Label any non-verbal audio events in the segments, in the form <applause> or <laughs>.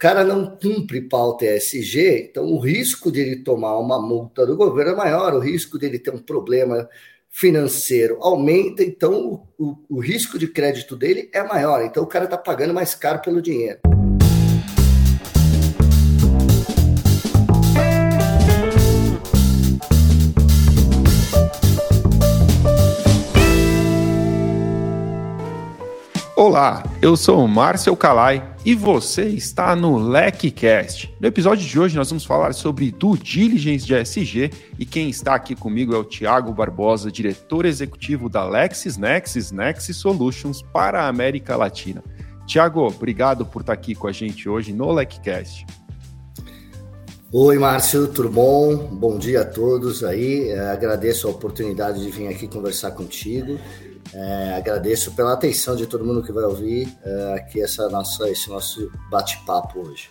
cara não cumpre pauta ESG, então o risco de ele tomar uma multa do governo é maior, o risco dele ter um problema financeiro aumenta, então o, o, o risco de crédito dele é maior, então o cara está pagando mais caro pelo dinheiro. Olá, eu sou o Márcio Calai e você está no LecCast. No episódio de hoje nós vamos falar sobre due diligence de SG e quem está aqui comigo é o Tiago Barbosa, diretor executivo da LexisNexis Nexis Solutions para a América Latina. Tiago, obrigado por estar aqui com a gente hoje no LecCast. Oi, Márcio, tudo bom? Bom dia a todos aí. É, agradeço a oportunidade de vir aqui conversar contigo. É, agradeço pela atenção de todo mundo que vai ouvir é, aqui essa nossa, esse nosso bate-papo hoje.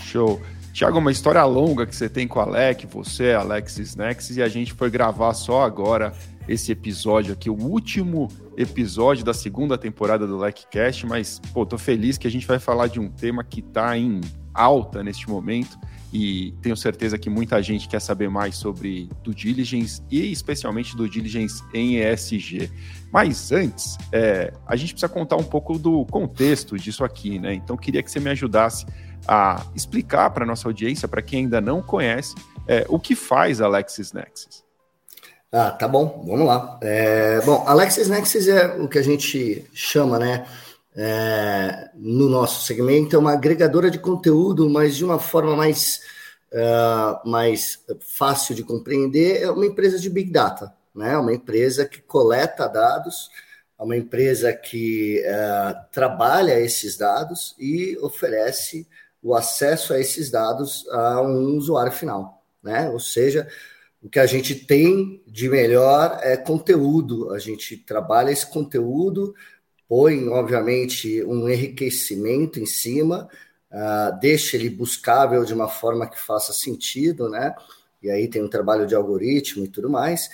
Show. Tiago, uma história longa que você tem com o Alec, você, Alexis Nexis, e a gente foi gravar só agora esse episódio aqui, o último episódio da segunda temporada do LecCast, mas, pô, tô feliz que a gente vai falar de um tema que tá em alta neste momento, e tenho certeza que muita gente quer saber mais sobre do diligence e especialmente do diligence em ESG. Mas antes, é, a gente precisa contar um pouco do contexto disso aqui, né? Então queria que você me ajudasse a explicar para nossa audiência, para quem ainda não conhece, é, o que faz a LexisNexis. Ah, tá bom, vamos lá. É, bom, a LexisNexis é o que a gente chama, né? é, no nosso segmento é uma agregadora de conteúdo, mas de uma forma mais, uh, mais fácil de compreender, é uma empresa de Big Data, né? uma empresa que coleta dados, uma empresa que uh, trabalha esses dados e oferece o acesso a esses dados a um usuário final, né? Ou seja, o que a gente tem de melhor é conteúdo, a gente trabalha esse conteúdo põe, obviamente, um enriquecimento em cima, uh, deixa ele buscável de uma forma que faça sentido, né? E aí tem um trabalho de algoritmo e tudo mais,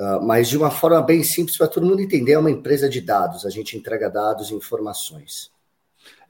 uh, mas de uma forma bem simples para todo mundo entender, é uma empresa de dados, a gente entrega dados e informações.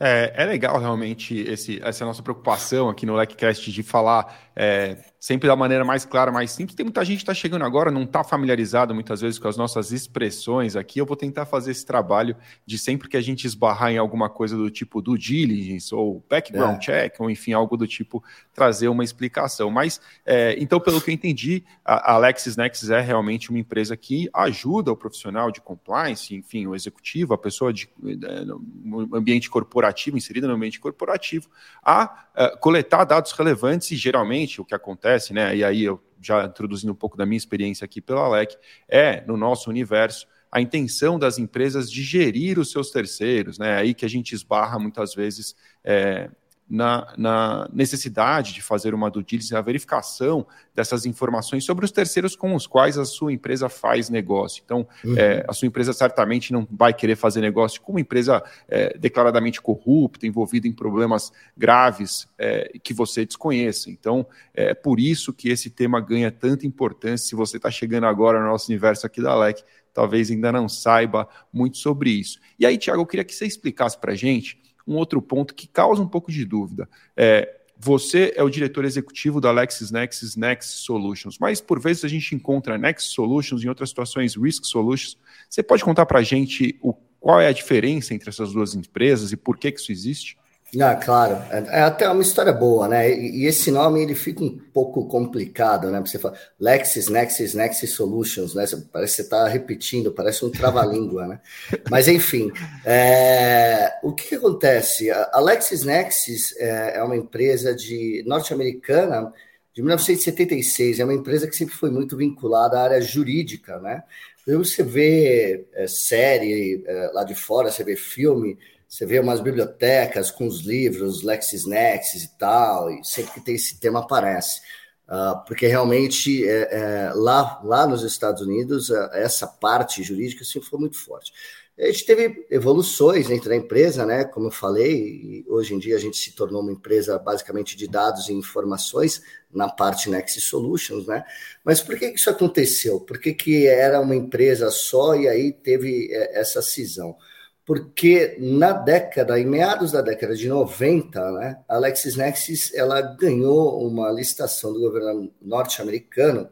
É, é legal realmente esse, essa nossa preocupação aqui no LecCast de falar é, sempre da maneira mais clara, mais simples. Tem muita gente que está chegando agora, não está familiarizado muitas vezes com as nossas expressões aqui. Eu vou tentar fazer esse trabalho de sempre que a gente esbarrar em alguma coisa do tipo do diligence ou background é. check, ou enfim, algo do tipo, trazer uma explicação. Mas, é, então, pelo que eu entendi, a, a LexisNexis é realmente uma empresa que ajuda o profissional de compliance, enfim, o executivo, a pessoa de, é, no ambiente corporativo, inserida no ambiente corporativo, a, a é, coletar dados relevantes e geralmente o que acontece acontece, né? E aí eu já introduzindo um pouco da minha experiência aqui pela LEC, é no nosso universo a intenção das empresas de gerir os seus terceiros, né? É aí que a gente esbarra muitas vezes é, na, na, necessidade de fazer uma due diligence, a verificação dessas informações sobre os terceiros com os quais a sua empresa faz negócio. Então, uhum. é, a sua empresa certamente não vai querer fazer negócio com uma empresa é, declaradamente corrupta, envolvida em problemas graves é, que você desconheça. Então, é por isso que esse tema ganha tanta importância. Se você está chegando agora no nosso universo aqui da LEC, talvez ainda não saiba muito sobre isso. E aí, Tiago, eu queria que você explicasse para a gente um outro ponto que causa um pouco de dúvida. É, você é o diretor executivo da LexisNexis Next Solutions, mas por vezes a gente encontra Next Solutions em outras situações Risk Solutions. Você pode contar para a gente o, qual é a diferença entre essas duas empresas e por que, que isso existe? Ah, claro. É, é, até uma história boa, né? E, e, esse nome ele fica um pouco complicado, né? Porque você fala Lexis, Nexis, Nexis Solutions, né? Parece que você está repetindo, parece um trava-língua, né? <laughs> Mas enfim, é, o que, que, acontece? A LexisNexis é, é uma empresa de norte-americana de 1976, é uma empresa que sempre foi muito vinculada à área jurídica, né? Então, você vê é, série é, lá de fora, você vê filme você vê umas bibliotecas com os livros LexisNexis e tal, e sempre que tem esse tema aparece. Uh, porque realmente é, é, lá, lá nos Estados Unidos é, essa parte jurídica sempre foi muito forte. A gente teve evoluções dentro da empresa, né? Como eu falei, hoje em dia a gente se tornou uma empresa basicamente de dados e informações na parte Nexus Solutions, né? Mas por que isso aconteceu? Por que, que era uma empresa só e aí teve é, essa cisão? Porque na década, em meados da década de 90, né, a LexisNexis ela ganhou uma licitação do governo norte-americano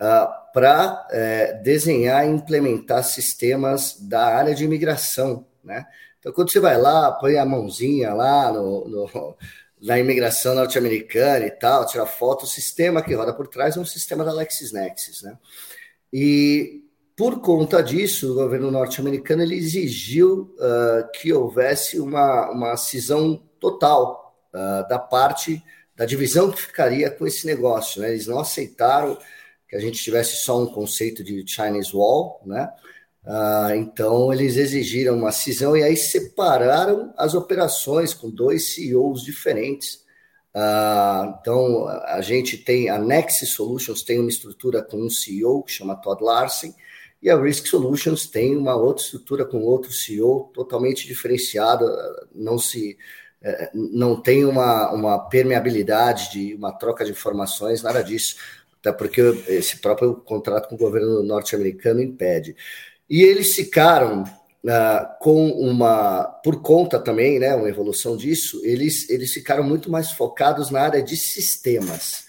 uh, para é, desenhar e implementar sistemas da área de imigração. Né? Então, quando você vai lá, põe a mãozinha lá no, no <laughs> na imigração norte-americana e tal, tira foto, o sistema que roda por trás é um sistema da LexisNexis. Né? E por conta disso, o governo norte-americano ele exigiu uh, que houvesse uma, uma cisão total uh, da parte da divisão que ficaria com esse negócio. Né? Eles não aceitaram que a gente tivesse só um conceito de Chinese Wall, né? Uh, então eles exigiram uma cisão e aí separaram as operações com dois CEOs diferentes. Uh, então a gente tem a Nexus Solutions tem uma estrutura com um CEO que chama Todd Larsen e a Risk Solutions tem uma outra estrutura com outro CEO totalmente diferenciada, não se eh, não tem uma, uma permeabilidade de uma troca de informações, nada disso, até porque esse próprio contrato com o governo norte-americano impede. E eles ficaram uh, com uma, por conta também, né, uma evolução disso, eles, eles ficaram muito mais focados na área de sistemas.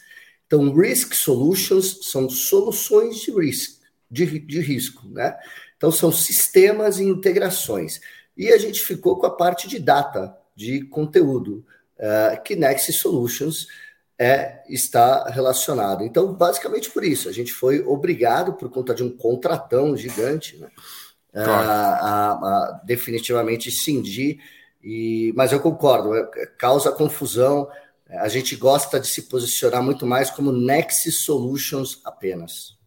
Então, Risk Solutions são soluções de risk de, de risco, né? Então são sistemas e integrações. E a gente ficou com a parte de data, de conteúdo, uh, que Nexus Solutions é, está relacionado. Então, basicamente por isso, a gente foi obrigado, por conta de um contratão gigante, né, claro. a, a, a, definitivamente cindir. E, mas eu concordo, é, causa confusão. A gente gosta de se posicionar muito mais como Nexus Solutions apenas.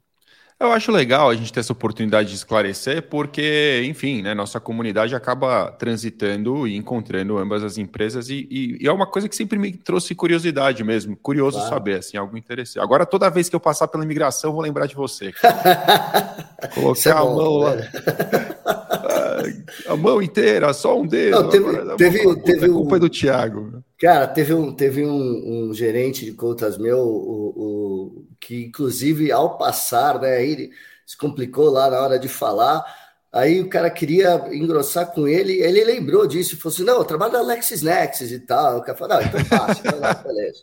Eu acho legal a gente ter essa oportunidade de esclarecer, porque, enfim, né, nossa comunidade acaba transitando e encontrando ambas as empresas, e, e, e é uma coisa que sempre me trouxe curiosidade mesmo, curioso claro. saber, assim, algo interessante. Agora, toda vez que eu passar pela imigração, vou lembrar de você. <laughs> Colocar é a mão lá. Né? <laughs> a mão inteira, só um dedo. Não, teve, Agora, teve, teve a culpa um... é do Thiago. Cara, teve um, teve um, um gerente de contas meu, o, o, que inclusive ao passar, né, aí se complicou lá na hora de falar. Aí o cara queria engrossar com ele, ele lembrou disso e falou assim: não, eu trabalho na LexisNexis e tal. O cara falou: não, então passa, não, beleza.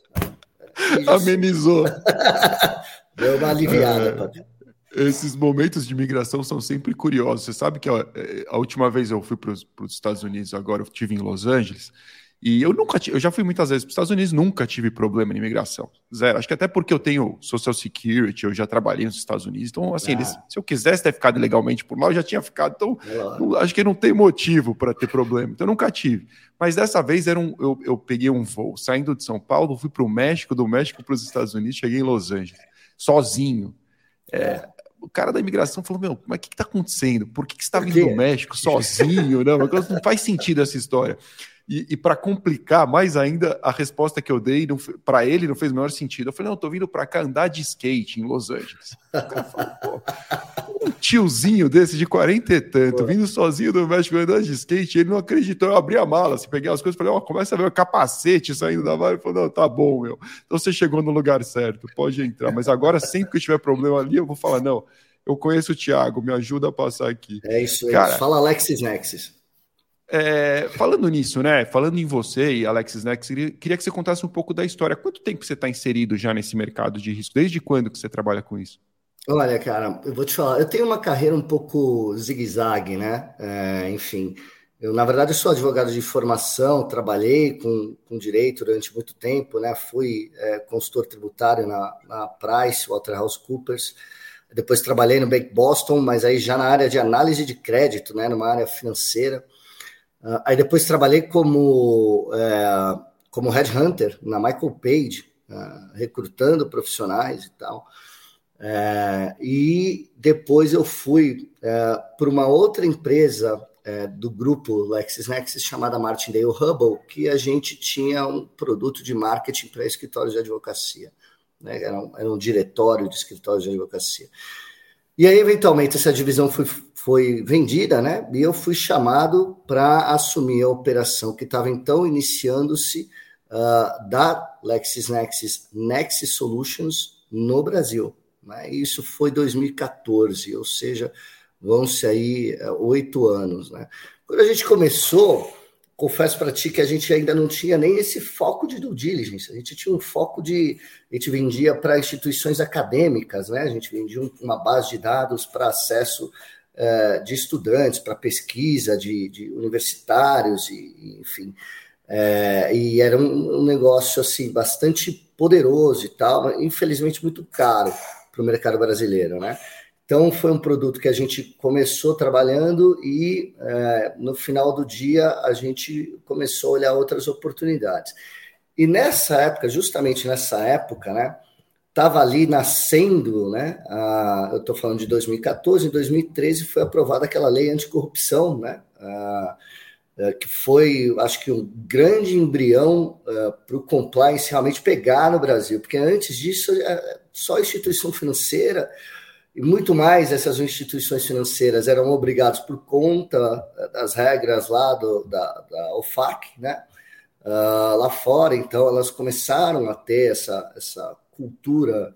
Amenizou. <laughs> Deu uma aliviada. É, esses momentos de migração são sempre curiosos. Você sabe que ó, é, a última vez eu fui para os Estados Unidos, agora eu estive em Los Angeles. E eu nunca eu já fui muitas vezes para os Estados Unidos, nunca tive problema de imigração. Zero. Acho que até porque eu tenho Social Security, eu já trabalhei nos Estados Unidos. Então, assim, ah. eles, se eu quisesse ter ficado legalmente por lá, eu já tinha ficado. Então, não, acho que não tem motivo para ter problema. Então, eu nunca tive. Mas dessa vez era um, eu, eu peguei um voo saindo de São Paulo, fui para o México, do México para os Estados Unidos, cheguei em Los Angeles, sozinho. É, o cara da imigração falou: Meu, mas o que está acontecendo? Por que, que você está vindo do México sozinho? não, não faz sentido essa história. E, e para complicar mais ainda, a resposta que eu dei para ele não fez o menor sentido. Eu falei, não, eu tô vindo para cá andar de skate em Los Angeles. Falou, um tiozinho desse de 40 e tanto, Pô. vindo sozinho do México andando de skate, ele não acreditou. Eu abri a mala, se peguei as coisas, falei, ó, oh, começa a ver o capacete saindo da mala. Ele falou, não, tá bom, meu. Então você chegou no lugar certo, pode entrar. Mas agora, sempre que eu tiver problema ali, eu vou falar, não, eu conheço o Thiago, me ajuda a passar aqui. É isso aí. Cara, Fala Alexis Nexis. É, falando nisso, né? Falando em você e Alexis Nex, queria que você contasse um pouco da história. Quanto tempo você está inserido já nesse mercado de risco? Desde quando que você trabalha com isso? Olha, cara, eu vou te falar, eu tenho uma carreira um pouco zigue-zague, né? É, enfim, eu na verdade eu sou advogado de formação, trabalhei com, com direito durante muito tempo, né? Fui é, consultor tributário na, na Price, Waterhouse-Coopers. Depois trabalhei no Bank Boston, mas aí já na área de análise de crédito, né? Numa área financeira. Uh, aí depois trabalhei como, é, como headhunter na Michael Page, uh, recrutando profissionais e tal. É, e depois eu fui é, para uma outra empresa do grupo LexisNexis chamada Martindale Hubble, que a gente tinha um produto de marketing para escritórios de advocacia. Né? Era, um, era um diretório de escritórios de advocacia. E aí, eventualmente, essa divisão foi, foi vendida, né? E eu fui chamado para assumir a operação que estava então iniciando-se uh, da LexisNexis Nexus Solutions no Brasil. Né? Isso foi 2014, ou seja, vão-se aí oito anos, né? Quando a gente começou, confesso para ti que a gente ainda não tinha nem esse foco de due diligence, a gente tinha um foco de. A gente vendia para instituições acadêmicas, né? A gente vendia uma base de dados para acesso de estudantes, para pesquisa de, de, universitários, e, enfim. É, e era um, um, negócio assim bastante poderoso e tal, mas infelizmente muito caro para o mercado brasileiro, né? Então, foi um produto que a gente começou trabalhando e é, no final do dia a gente começou a olhar outras oportunidades. E nessa época, justamente nessa época, né, estava ali nascendo, né, a, eu estou falando de 2014, em 2013 foi aprovada aquela lei anticorrupção, né, a, a, que foi, acho que, um grande embrião é, para o compliance realmente pegar no Brasil, porque antes disso, é, só instituição financeira e muito mais essas instituições financeiras eram obrigadas por conta das regras lá do, da, da OFAC, né? Uh, lá fora, então elas começaram a ter essa, essa cultura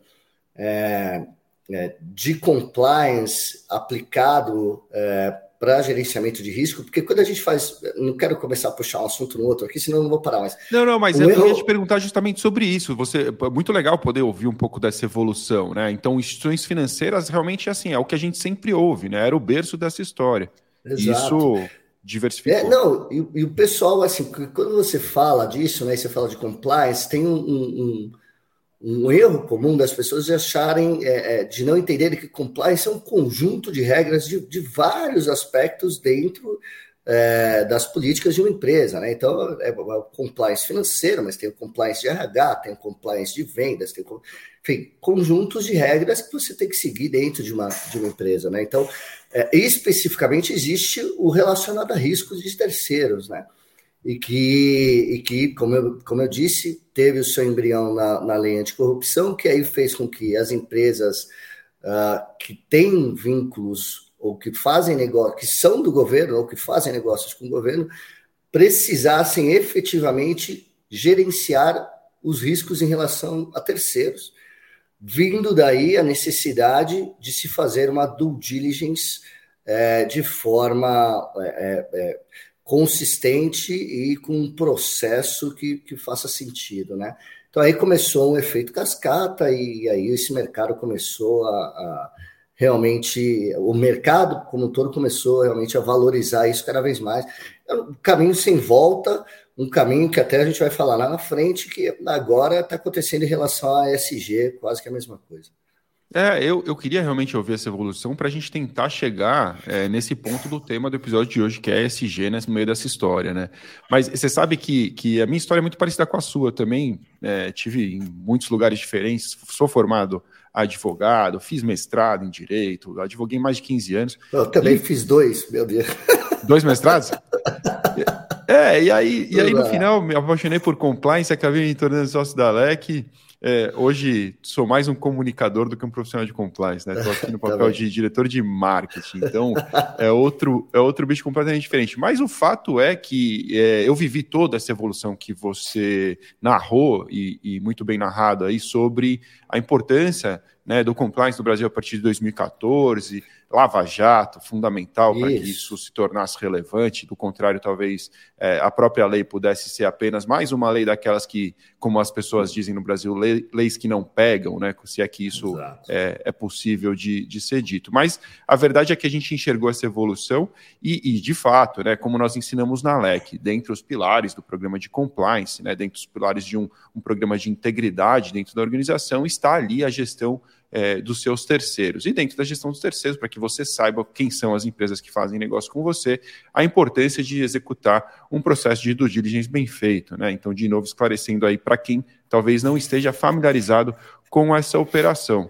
é, é, de compliance aplicado é, para gerenciamento de risco, porque quando a gente faz, não quero começar a puxar um assunto no outro aqui, senão eu não vou parar mais. Não, não, mas eu erro... ia te perguntar justamente sobre isso. Você, é muito legal poder ouvir um pouco dessa evolução, né? Então, instituições financeiras realmente assim é o que a gente sempre ouve, né? Era o berço dessa história. Exato. Isso diversificou. É, não, e, e, o pessoal assim, quando você fala disso, né? Você fala de compliance, tem um, um um erro comum das pessoas de acharem, é, é, de não entenderem que compliance é um conjunto de regras de, de vários aspectos dentro é, das políticas de uma empresa. Né? Então, é, é o compliance financeiro, mas tem o compliance de RH, tem o compliance de vendas, tem enfim, conjuntos de regras que você tem que seguir dentro de uma, de uma empresa. Né? Então, é, especificamente, existe o relacionado a riscos de terceiros. Né? E que, e que como, eu, como eu disse, teve o seu embrião na, na lei anticorrupção, que aí fez com que as empresas uh, que têm vínculos ou que fazem negócio, que são do governo ou que fazem negócios com o governo, precisassem efetivamente gerenciar os riscos em relação a terceiros, vindo daí a necessidade de se fazer uma due diligence é, de forma é, é, consistente e com um processo que, que faça sentido, né? Então aí começou um efeito cascata e aí esse mercado começou a, a realmente, o mercado como um todo começou realmente a valorizar isso cada vez mais. É um caminho sem volta, um caminho que até a gente vai falar lá na frente, que agora está acontecendo em relação à ESG, quase que a mesma coisa. É, eu, eu queria realmente ouvir essa evolução para a gente tentar chegar é, nesse ponto do tema do episódio de hoje, que é SG né, no meio dessa história, né? Mas você sabe que, que a minha história é muito parecida com a sua também. É, tive em muitos lugares diferentes, sou formado advogado, fiz mestrado em direito, advoguei mais de 15 anos. Eu também e... fiz dois, meu Deus. Dois mestrados? <laughs> é, e aí, e aí no final me apaixonei por compliance, acabei me tornando sócio da LEC. É, hoje sou mais um comunicador do que um profissional de compliance, né? Estou aqui no <laughs> papel de diretor de marketing, então <laughs> é outro, é outro bicho completamente diferente. Mas o fato é que é, eu vivi toda essa evolução que você narrou e, e muito bem narrado aí sobre a importância né, do compliance no Brasil a partir de 2014 Lava Jato, fundamental para que isso se tornasse relevante. Do contrário, talvez é, a própria lei pudesse ser apenas mais uma lei daquelas que, como as pessoas dizem no Brasil, leis que não pegam, né? Se é que isso é, é, possível de, de, ser dito. Mas a verdade é que a gente enxergou essa evolução e, e, de fato, né, como nós ensinamos na LEC, dentre os pilares do programa de compliance, né, dentre os pilares de um, um programa de integridade dentro da organização, está ali a gestão é, dos seus terceiros. E dentro da gestão dos terceiros, para que você saiba quem são as empresas que fazem negócio com você, a importância de executar um processo de due diligence bem feito. Né? Então, de novo, esclarecendo aí para quem talvez não esteja familiarizado com essa operação.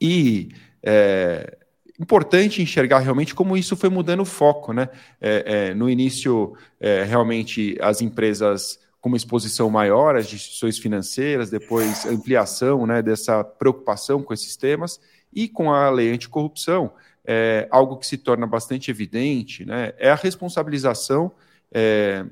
E é, importante enxergar realmente como isso foi mudando o foco. Né? É, é no início, é, realmente, as empresas com uma exposição maior às instituições financeiras, depois ampliação né, dessa preocupação com esses temas, e com a lei anticorrupção, é, algo que se torna bastante evidente né, é a responsabilização é,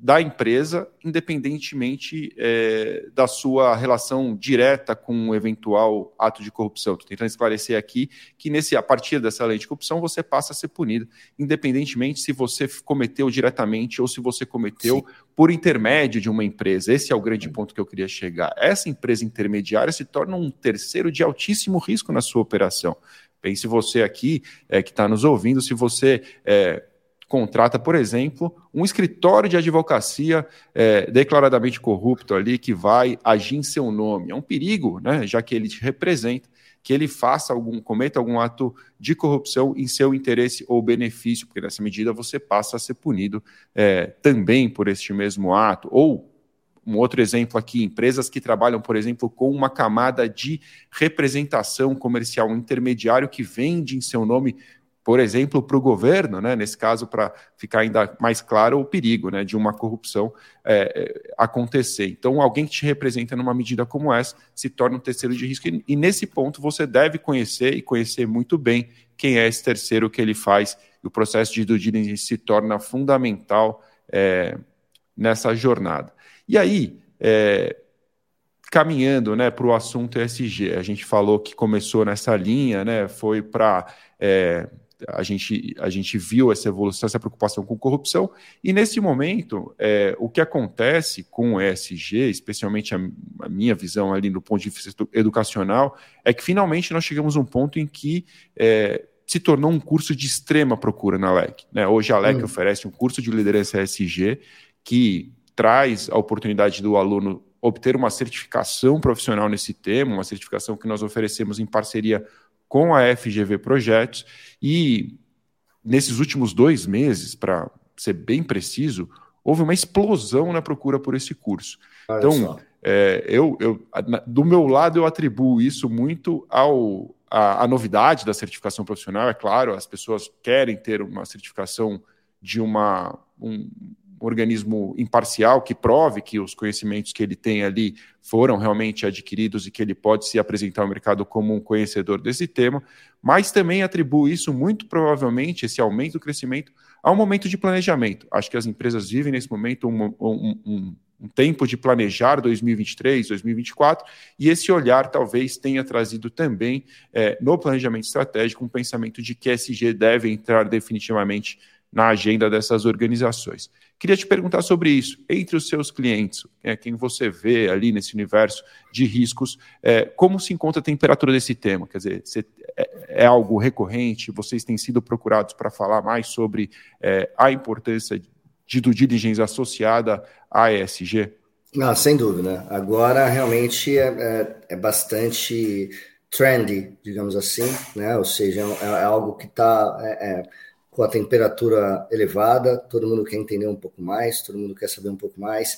da empresa, independentemente é, da sua relação direta com um eventual ato de corrupção. Estou tentando esclarecer aqui que nesse, a partir dessa lei de corrupção você passa a ser punido, independentemente se você cometeu diretamente ou se você cometeu Sim. por intermédio de uma empresa. Esse é o grande ponto que eu queria chegar. Essa empresa intermediária se torna um terceiro de altíssimo risco na sua operação. Pense você aqui é, que está nos ouvindo, se você é, contrata, por exemplo, um escritório de advocacia é, declaradamente corrupto ali que vai agir em seu nome. É um perigo, né, já que ele te representa, que ele faça algum, cometa algum ato de corrupção em seu interesse ou benefício, porque nessa medida você passa a ser punido é, também por este mesmo ato. Ou um outro exemplo aqui, empresas que trabalham, por exemplo, com uma camada de representação comercial, um intermediário que vende em seu nome por exemplo, para o governo, né, nesse caso, para ficar ainda mais claro o perigo né, de uma corrupção é, é, acontecer. Então, alguém que te representa numa medida como essa se torna um terceiro de risco, e, e nesse ponto você deve conhecer e conhecer muito bem quem é esse terceiro que ele faz, e o processo de due diligence se torna fundamental é, nessa jornada. E aí, é, caminhando né, para o assunto ESG, a gente falou que começou nessa linha, né, foi para é, a gente, a gente viu essa evolução, essa preocupação com corrupção, e nesse momento, é, o que acontece com o ESG, especialmente a, a, minha visão ali do ponto de vista educacional, é que finalmente nós chegamos a um ponto em que é, se tornou um curso de extrema procura na LEC. Né? Hoje a LEC hum. oferece um curso de liderança ESG que traz a oportunidade do aluno obter uma certificação profissional nesse tema, uma certificação que nós oferecemos em parceria com a FGV Projetos e nesses últimos dois meses, para ser bem preciso, houve uma explosão na procura por esse curso. Olha então, é, eu, eu, do meu lado, eu atribuo isso muito ao a, a, novidade da certificação profissional. É claro, as pessoas querem ter uma certificação de uma, um, organismo imparcial que prove que os conhecimentos que ele tem ali foram realmente adquiridos e que ele pode se apresentar ao mercado como um conhecedor desse tema, mas também atribui isso muito provavelmente, esse aumento do crescimento, ao momento de planejamento. Acho que as empresas vivem nesse momento um, um, um, um tempo de planejar 2023, 2024, e esse olhar talvez tenha trazido também é, no planejamento estratégico um pensamento de que SG deve entrar definitivamente na agenda dessas organizações. Queria te perguntar sobre isso. Entre os seus clientes, é, quem você vê ali nesse universo de riscos, é, como se encontra a temperatura desse tema? Quer dizer, você, é, é, algo recorrente? Vocês têm sido procurados para falar mais sobre é, a importância de due diligence associada à ESG? Não, sem dúvida. Agora realmente é, é, é bastante trendy, digamos assim, né? Ou seja, é, é algo que está com a temperatura elevada, todo mundo quer entender um pouco mais, todo mundo quer saber um pouco mais.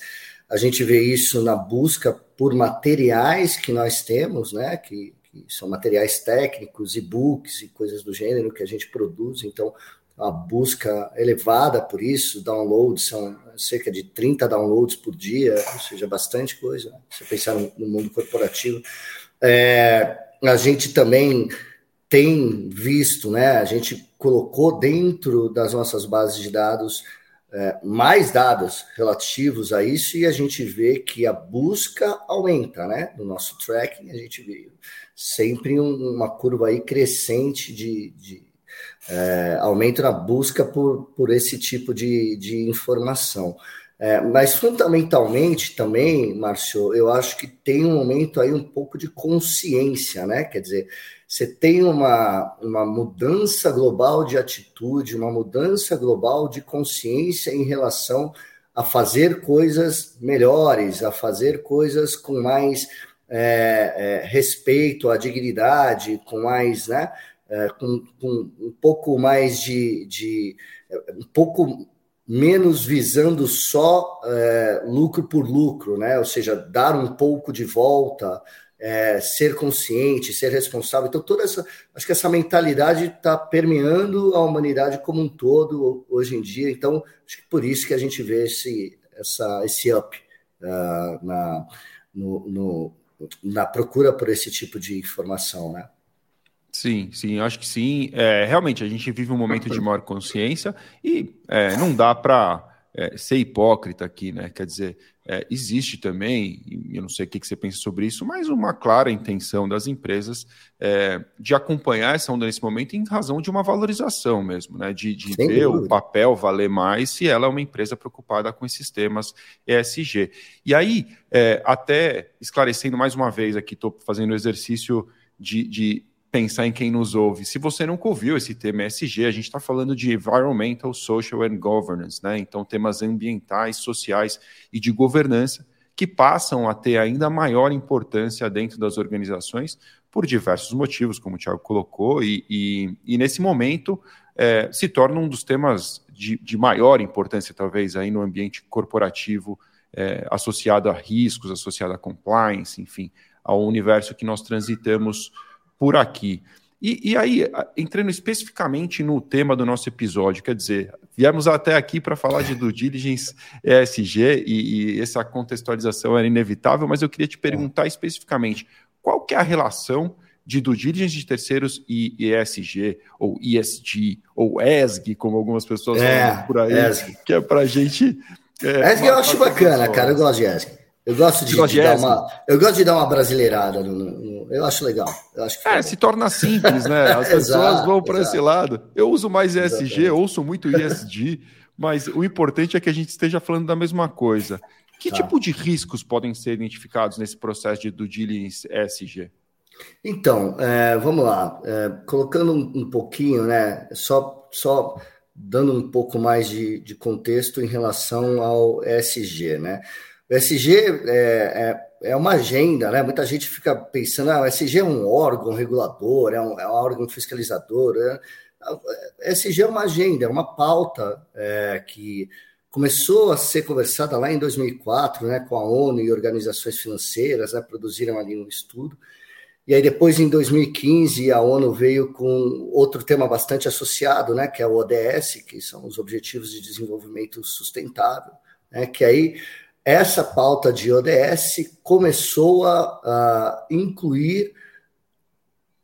A gente vê isso na busca por materiais que nós temos, né? Que, que são materiais técnicos, e-books e coisas do gênero que a gente produz. Então, a busca elevada por isso, downloads são cerca de 30 downloads por dia, ou seja, bastante coisa. Né? Se pensar no, no mundo corporativo. É, a gente também tem visto, né? A gente colocou dentro das nossas bases de dados é, mais dados relativos a isso e a gente vê que a busca aumenta, né? No nosso tracking, a gente vê sempre um, uma curva aí crescente de, de é, aumento na busca por, por esse tipo de, de informação. É, mas fundamentalmente também, Márcio, eu acho que tem um momento aí um pouco de consciência, né? Quer dizer, você tem uma, uma mudança global de atitude, uma mudança global de consciência em relação a fazer coisas melhores, a fazer coisas com mais é, é, respeito à dignidade, com mais, né? É, com, com, um pouco mais de, de um pouco menos visando só é, lucro por lucro, né? Ou seja, dar um pouco de volta, é, ser consciente, ser responsável. Então, toda essa. Acho que essa mentalidade está permeando a humanidade como um todo hoje em dia. Então, acho que por isso que a gente vê esse, essa, esse up uh, na, no, no, na procura por esse tipo de informação, né? Sim, sim, acho que sim. É, realmente, a gente vive um momento de maior consciência e é, não dá para é, ser hipócrita aqui, né? Quer dizer, é, existe também, eu não sei o que, que, você pensa sobre isso, mas uma clara intenção das empresas é, de acompanhar essa onda nesse momento em razão de uma valorização mesmo, né? De, de ver dúvida. o papel valer mais se ela é uma empresa preocupada com esses temas ESG. E aí, é, até esclarecendo mais uma vez aqui, estou fazendo o exercício de, de pensar em quem nos ouve. Se você nunca ouviu esse tema ESG, a gente está falando de Environmental, Social and Governance, né? Então, temas ambientais, sociais e de governança que passam a ter ainda maior importância dentro das organizações por diversos motivos, como o Thiago colocou, e, e, e nesse momento é, se torna um dos temas de, de, maior importância, talvez, aí no ambiente corporativo, é, associado a riscos, associado a compliance, enfim, ao universo que nós transitamos por aqui. E, e, aí, entrando especificamente no tema do nosso episódio, quer dizer, viemos até aqui para falar de due diligence ESG e, e, essa contextualização era inevitável, mas eu queria te perguntar especificamente qual que é a relação de due diligence de terceiros e ESG, ou ESG, ou ESG, como algumas pessoas é, falam por aí, ESG. que é para a gente... É, ESG eu acho bacana, cara, eu gosto de ESG. Eu gosto de, de dar uma, eu gosto de dar uma brasileirada. No, no, eu acho legal. Eu acho é, se torna simples, né? As <laughs> pessoas vão para esse lado. Eu uso mais ESG, Exatamente. ouço muito ESG, mas o importante é que a gente esteja falando da mesma coisa. Que tá. tipo de riscos podem ser identificados nesse processo de due diligence ESG? Então, é, vamos lá. É, colocando um, um, pouquinho, né? Só, só dando um pouco mais de, de contexto em relação ao ESG, né? O ESG é, é, é, uma agenda, né? Muita gente fica pensando, ah, o ESG é um órgão regulador, é um, é um órgão fiscalizador. Né? O ESG é uma agenda, é uma pauta é, que começou a ser conversada lá em 2004, né, com a ONU e organizações financeiras, né, produziram ali um estudo. E aí depois, em 2015, a ONU veio com outro tema bastante associado, né, que é o ODS, que são os Objetivos de Desenvolvimento Sustentável, né, que aí essa pauta de ODS começou a, a incluir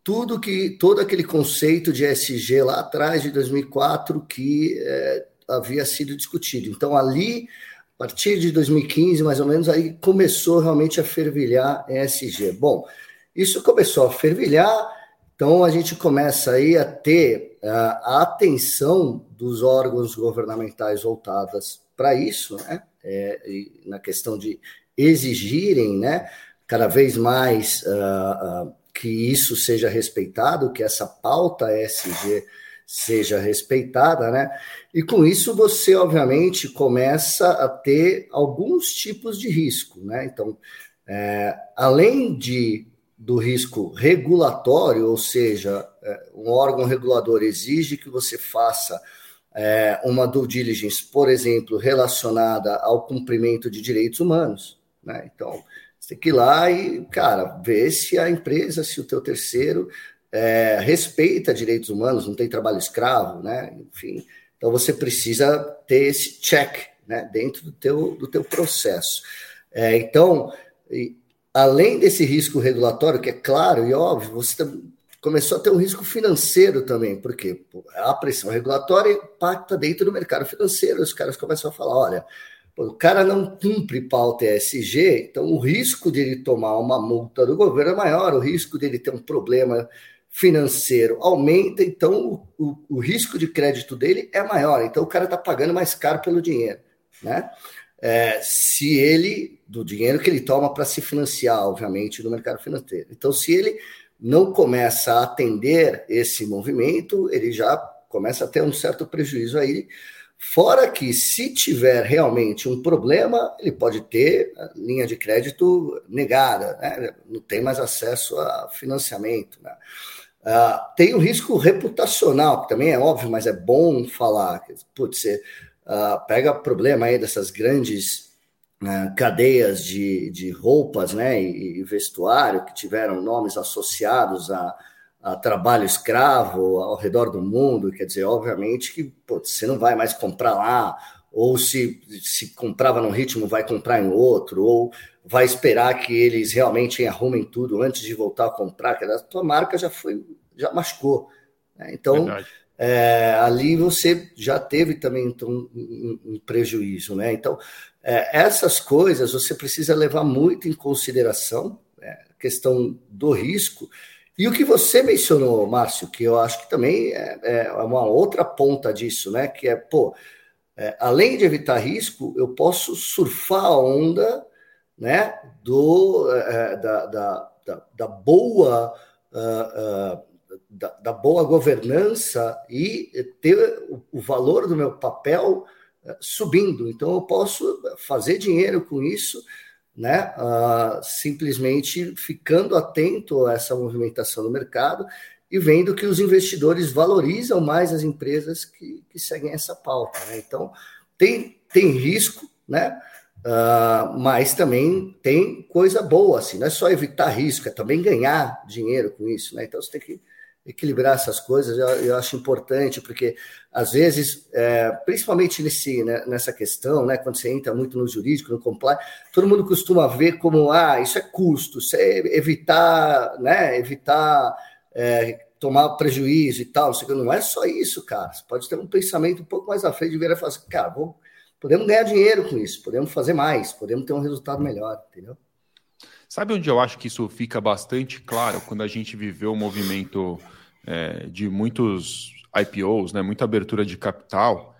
tudo que todo aquele conceito de ESG lá atrás de 2004 que é, havia sido discutido. Então ali, a partir de 2015, mais ou menos, aí começou realmente a fervilhar ESG. Bom, isso começou a fervilhar, então a gente começa aí a ter a atenção dos órgãos governamentais voltadas para isso, né? É, na questão de exigirem né, cada vez mais uh, uh, que isso seja respeitado, que essa pauta ESG seja respeitada, né? E com isso você, obviamente, começa a ter alguns tipos de risco, né? Então, é, além de do risco regulatório, ou seja, é, um órgão regulador exige que você faça é, uma due diligence, por exemplo, relacionada ao cumprimento de direitos humanos. Né? Então, você tem que ir lá e, cara, ver se a empresa, se o teu terceiro é, respeita direitos humanos, não tem trabalho escravo, né? Enfim, então você precisa ter esse check né, dentro do teu, do teu processo. É, então, além desse risco regulatório, que é claro e óbvio, você começou a ter um risco financeiro também, porque a pressão regulatória impacta dentro do mercado financeiro. Os caras começam a falar: olha, o cara não cumpre pauta ESG, então o risco de ele tomar uma multa do governo é maior, o risco dele ter um problema financeiro aumenta, então o, o, o risco de crédito dele é maior, então o cara está pagando mais caro pelo dinheiro, né? É, se ele, do dinheiro que ele toma para se financiar, obviamente, no mercado financeiro. Então, se ele não começa a atender esse movimento, ele já começa a ter um certo prejuízo aí. Fora que, se tiver realmente um problema, ele pode ter a linha de crédito negada, né? não tem mais acesso a financiamento. Né? Uh, tem o risco reputacional, que também é óbvio, mas é bom falar. Putz, você uh, pega problema aí dessas grandes né, cadeias de, de roupas né, e, e, vestuário que tiveram nomes associados a, a, trabalho escravo ao redor do mundo. Quer dizer, obviamente que você não vai mais comprar lá, ou se, se comprava num ritmo, vai comprar em outro, ou vai esperar que eles realmente arrumem tudo antes de voltar a comprar, que a tua marca já foi, já machucou. Né? Então, é, ali você já teve também então, um, um prejuízo, né? Então, é, essas coisas você precisa levar muito em consideração, né? a questão do risco. E o que você mencionou, Márcio, que eu acho que também é, é uma outra ponta disso, né? Que é, pô, é, além de evitar risco, eu posso surfar a onda, né? Do, é, é da, da, da, da, boa. Uh, uh, da, da, boa governança e ter o, o valor do meu papel uh, subindo. Então, eu posso fazer dinheiro com isso, né? Uh, simplesmente ficando atento a essa movimentação do mercado e vendo que os investidores valorizam mais as empresas que, que seguem essa pauta. Né? Então, tem, tem risco, né? Uh, mas também tem coisa boa, assim, não é só evitar risco, é também ganhar dinheiro com isso, né? Então você tem que equilibrar essas coisas, eu, eu acho importante, porque às vezes, é, principalmente nesse, né, nessa questão, né, quando você entra muito no jurídico, no compliance, todo mundo costuma ver como, ah, isso é custo, isso é evitar, né, evitar é, tomar prejuízo e tal, não é só isso, cara, você pode ter um pensamento um pouco mais à frente de ver e falar assim, cara, vou, podemos ganhar dinheiro com isso, podemos fazer mais, podemos ter um resultado melhor, entendeu? Sabe onde eu acho que isso fica bastante claro quando a gente viveu o movimento é, de muitos IPOs, né, muita abertura de capital,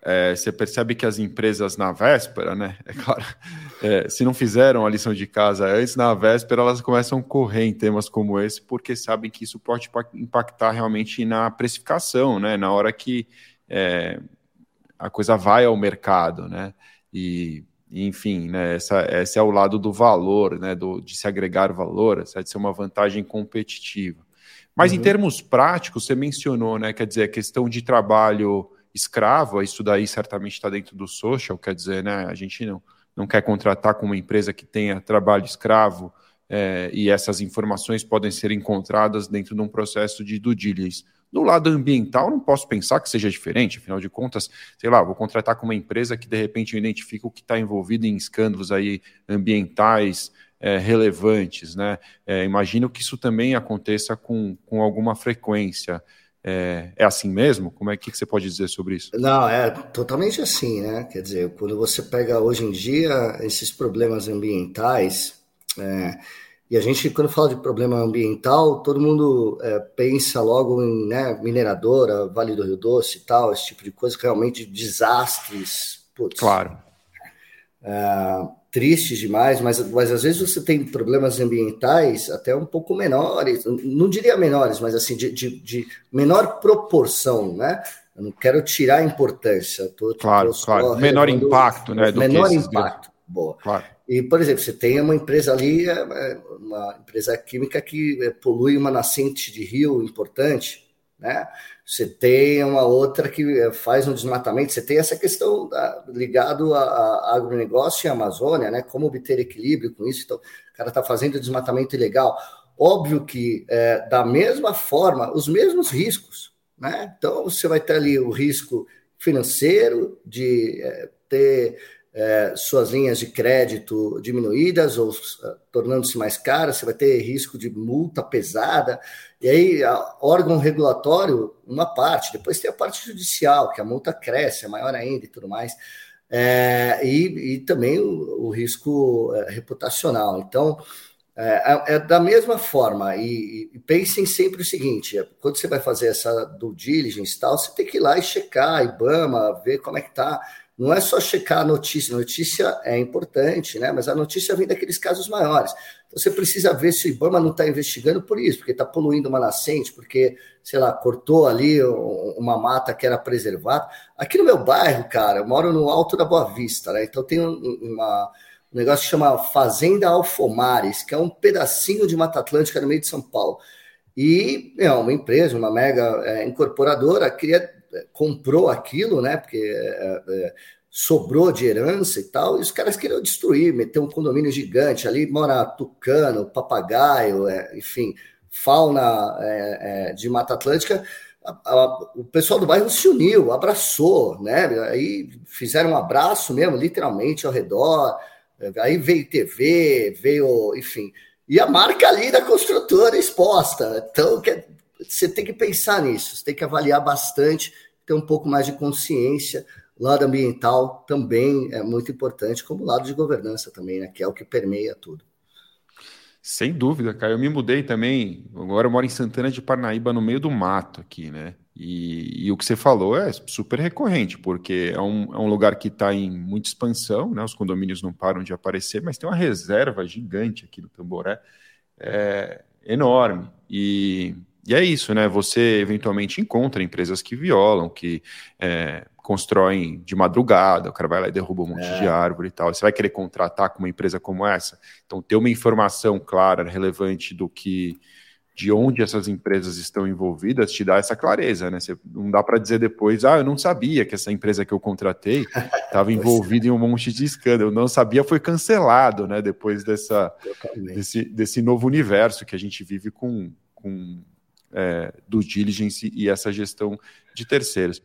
é, você percebe que as empresas na véspera, né, <laughs> é claro, é, se não fizeram a lição de casa antes, na véspera elas começam a correr em temas como esse, porque sabem que isso pode impactar realmente na precificação, né, na hora que é, a coisa vai ao mercado, né, e enfim, né, essa, esse é o lado do valor, né, do, de se agregar valor, de ser uma vantagem competitiva. Mas uhum. em termos práticos, você mencionou, né? Quer dizer, a questão de trabalho escravo, isso daí certamente está dentro do social, quer dizer, né? A gente não, não quer contratar com uma empresa que tenha trabalho escravo é, e essas informações podem ser encontradas dentro de um processo de due diligence. Do lado ambiental, não posso pensar que seja diferente, afinal de contas, sei lá, vou contratar com uma empresa que de repente identifica o que está envolvido em escândalos aí ambientais, é, relevantes. Né? É, imagino que isso também aconteça com, com alguma frequência. É, é, assim mesmo? Como é que, que você pode dizer sobre isso? Não, é totalmente assim, né? Quer dizer, quando você pega hoje em dia esses problemas ambientais, é, e a gente, quando fala de problema ambiental, todo mundo é, pensa logo em né, mineradora, Vale do Rio Doce e tal, esse tipo de coisa, realmente desastres. Putz, claro. É, tristes demais, mas, mas às vezes você tem problemas ambientais até um pouco menores, não diria menores, mas assim, de, de, de menor proporção, né? Eu não quero tirar a importância. Tô, claro, claro. Menor impacto, né? menor impacto. Boa. Claro. E, por exemplo, você tem uma empresa ali, é, é, uma empresa química que é, polui uma nascente de rio importante, né? Você tem uma outra que eh, faz um desmatamento, você tem essa questão da, ligado a, a agronegócio e Amazônia, né? Como obter equilíbrio com isso. Então, o cara está fazendo desmatamento ilegal. Óbvio que, é, da mesma forma, os mesmos riscos, né? Então, você vai ter ali o risco financeiro de é, ter é, suas linhas de crédito diminuídas ou uh, tornando-se mais caras, você vai ter risco de multa pesada, e aí órgão regulatório, uma parte, depois tem a parte judicial, que a multa cresce, é maior ainda e tudo mais, é, e, e, também o, o risco é, reputacional. Então, é, é, é, da mesma forma, e, e, pensem sempre o seguinte: quando você vai fazer essa due diligence tal, você tem que ir lá e checar, IBAMA, ver como é que está não é só checar a notícia, notícia é importante, né? Mas a notícia vem daqueles casos maiores. Então você precisa ver se o Ibama não está investigando por isso, porque está poluindo uma nascente, porque, sei lá, cortou ali uma mata que era preservada. Aqui no meu bairro, cara, eu moro no alto da Boa Vista, né? Então tem uma, um negócio que chama Fazenda Alfomares, que é um pedacinho de Mata Atlântica no meio de São Paulo. E é uma empresa, uma mega é, incorporadora, queria comprou aquilo, né? Porque é, é, sobrou de herança e tal, e os caras queriam destruir, meter um condomínio gigante. Ali mora tucano, papagaio, é, enfim, fauna é, é, de Mata Atlântica. O pessoal do bairro se uniu, abraçou, né? Aí fizeram um abraço mesmo, literalmente, ao redor. Aí veio TV, veio, enfim. E a marca ali da construtora exposta. Então, você tem que pensar nisso, você tem que avaliar bastante, ter um pouco mais de consciência. O lado ambiental também é muito importante, como o lado de governança também, né? Que é o que permeia tudo. Sem dúvida, cara. Eu me mudei também. Agora eu moro em Santana de Parnaíba, no meio do mato aqui, né? E, e o que você falou é super recorrente, porque é um, é um lugar que está em muita expansão, né? Os condomínios não param de aparecer, mas tem uma reserva gigante aqui do Tamboré, é, enorme. E, e é isso, né? Você eventualmente encontra empresas que violam, que é, constroem de madrugada, o cara vai lá e derruba um monte é. de árvore e tal. Você vai querer contratar com uma empresa como essa? Então, ter uma informação clara, relevante do que de onde essas empresas estão envolvidas te dá essa clareza, né? Você não dá para dizer depois, ah, eu não sabia que essa empresa que eu contratei <laughs> estava envolvida em um monte de escândalo. Eu não sabia, foi cancelado, né? Depois dessa, desse, desse novo universo que a gente vive com, com é, do diligence e essa gestão de terceiros.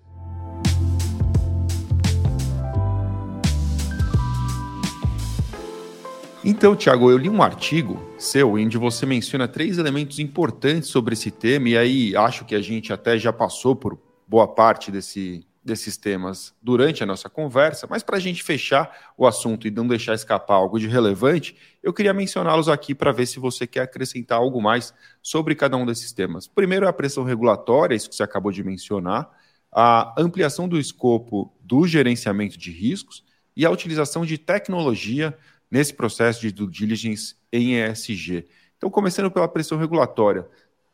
Então, Tiago, eu li um artigo seu onde você menciona três elementos importantes sobre esse tema, e aí acho que a gente até já passou por boa parte desse, desses temas durante a nossa conversa, mas para a gente fechar o assunto e não deixar escapar algo de relevante, eu queria mencioná-los aqui para ver se você quer acrescentar algo mais sobre cada um desses temas. Primeiro é a pressão regulatória, isso que você acabou de mencionar, a ampliação do escopo do gerenciamento de riscos e a utilização de tecnologia nesse processo de due diligence em ESG. Então, começando pela pressão regulatória,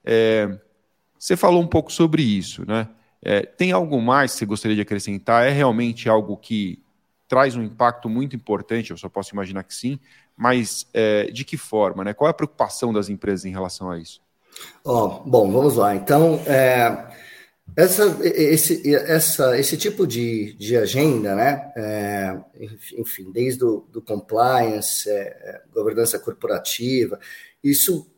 é, você falou um pouco sobre isso, né? É, tem algo mais que você gostaria de acrescentar? É realmente algo que traz um impacto muito importante? Eu só posso imaginar que sim, mas é, de que forma? Né? Qual é a preocupação das empresas em relação a isso? Oh, bom, vamos lá. Então, é, essa, esse, essa, esse tipo de, de agenda, né? É, enfim, desde o do compliance, é, é, governança corporativa, isso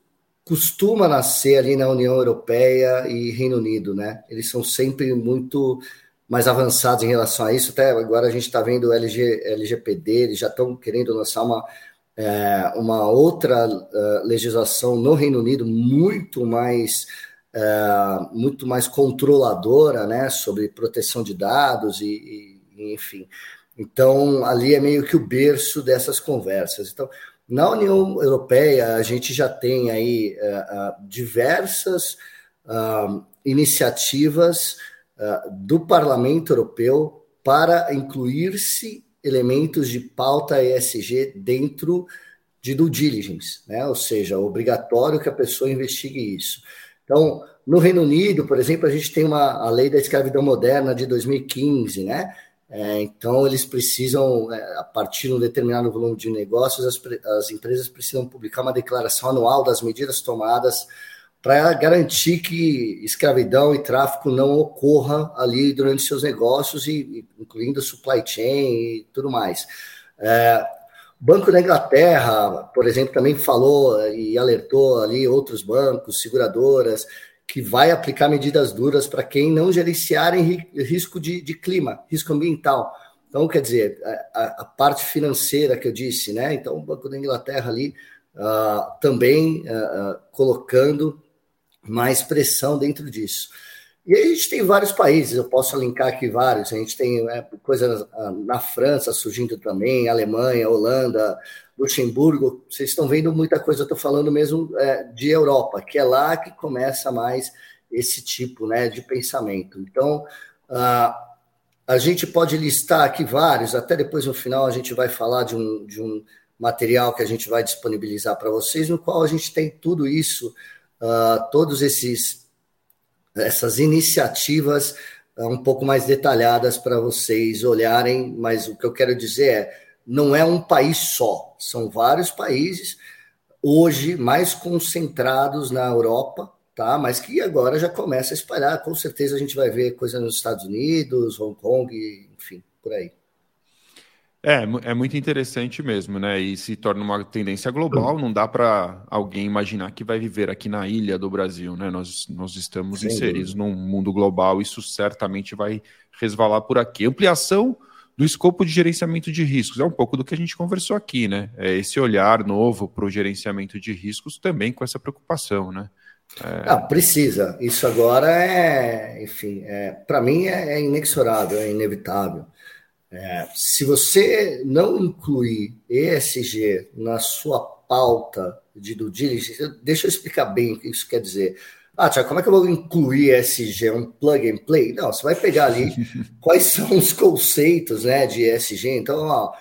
costuma nascer ali na União Europeia e Reino Unido, né? Eles são sempre muito mais avançados em relação a isso. Até agora a gente está vendo o LG, LGPD, eles já estão querendo lançar uma, é, uma outra uh, legislação no Reino Unido muito mais é, muito mais controladora, né, sobre proteção de dados e, e, enfim. Então, ali é meio que o berço dessas conversas. Então, na União Europeia, a gente já tem aí uh, uh, diversas uh, iniciativas do Parlamento Europeu para incluir-se elementos de pauta ESG dentro de due diligence, né? ou seja, obrigatório que a pessoa investigue isso. Então, no Reino Unido, por exemplo, a gente tem uma, a lei da escravidão moderna de 2015, né? É, então, eles precisam, é, a partir de um determinado volume de negócios, as, as empresas precisam publicar uma declaração anual das medidas tomadas para garantir que escravidão e tráfico não ocorra ali durante seus negócios, e, incluindo supply chain e tudo mais. É, Banco da Inglaterra, por exemplo, também falou e alertou ali outros bancos, seguradoras, que vai aplicar medidas duras para quem não gerenciarem risco de, de, clima, risco ambiental. Então, quer dizer, a, a, parte financeira que eu disse, né? Então, o Banco da Inglaterra ali uh, também uh, colocando mais pressão dentro disso. E a gente tem vários países, eu posso linkar aqui vários. A gente tem é, coisas ah, na França surgindo também, Alemanha, Holanda, Luxemburgo. Vocês estão vendo muita coisa, eu estou falando mesmo é, de Europa, que é lá que começa mais esse tipo né, de pensamento. Então, a, a gente pode listar aqui vários, até depois no final a gente vai falar de um, de um material que a gente vai disponibilizar para vocês, no qual a gente tem tudo isso, uh, todos esses essas iniciativas uh, um pouco mais detalhadas para vocês olharem, mas o que eu quero dizer é, não é um país só, são vários países, hoje mais concentrados na Europa, tá? mas que agora já começa a espalhar, com certeza a gente vai ver coisa nos Estados Unidos, Hong Kong, enfim, por aí. É, é muito interessante mesmo, né? E se torna uma tendência global, não dá para alguém imaginar que vai viver aqui na ilha do Brasil, né? Nós, nós estamos Sem inseridos dúvida. num mundo global, isso certamente vai resvalar por aqui. Ampliação do escopo de gerenciamento de riscos, é um pouco do que a gente conversou aqui, né? É esse olhar novo para o gerenciamento de riscos também com essa preocupação, né? É... Precisa. Isso agora é, enfim, é, para mim é, é, inexorável, é inevitável. É, se você não incluir ESG na sua pauta de due diligence, deixa eu explicar bem o que isso quer dizer. Ah, Tiago, como é que eu vou incluir ESG? É um plug and play? Não, você vai pegar ali <laughs> quais são os conceitos né, de ESG. Então, ó,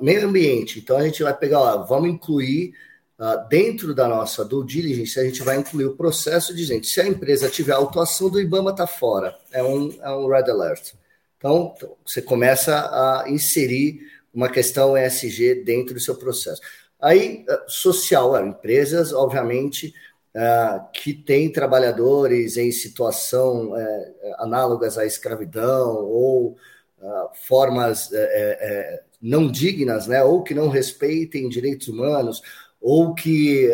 meio ambiente. Então, a gente vai pegar, ó, vamos incluir uh, dentro da nossa due diligence, a gente vai incluir o processo de gente. Se a empresa tiver autuação do IBAMA, está fora. É um, é um red alert. Então, você começa a inserir uma questão ESG dentro do seu processo. Aí, social, empresas, obviamente, que têm trabalhadores em situação uh, análogas à escravidão ou uh, formas não dignas, né, ou que não respeitem direitos humanos, ou que,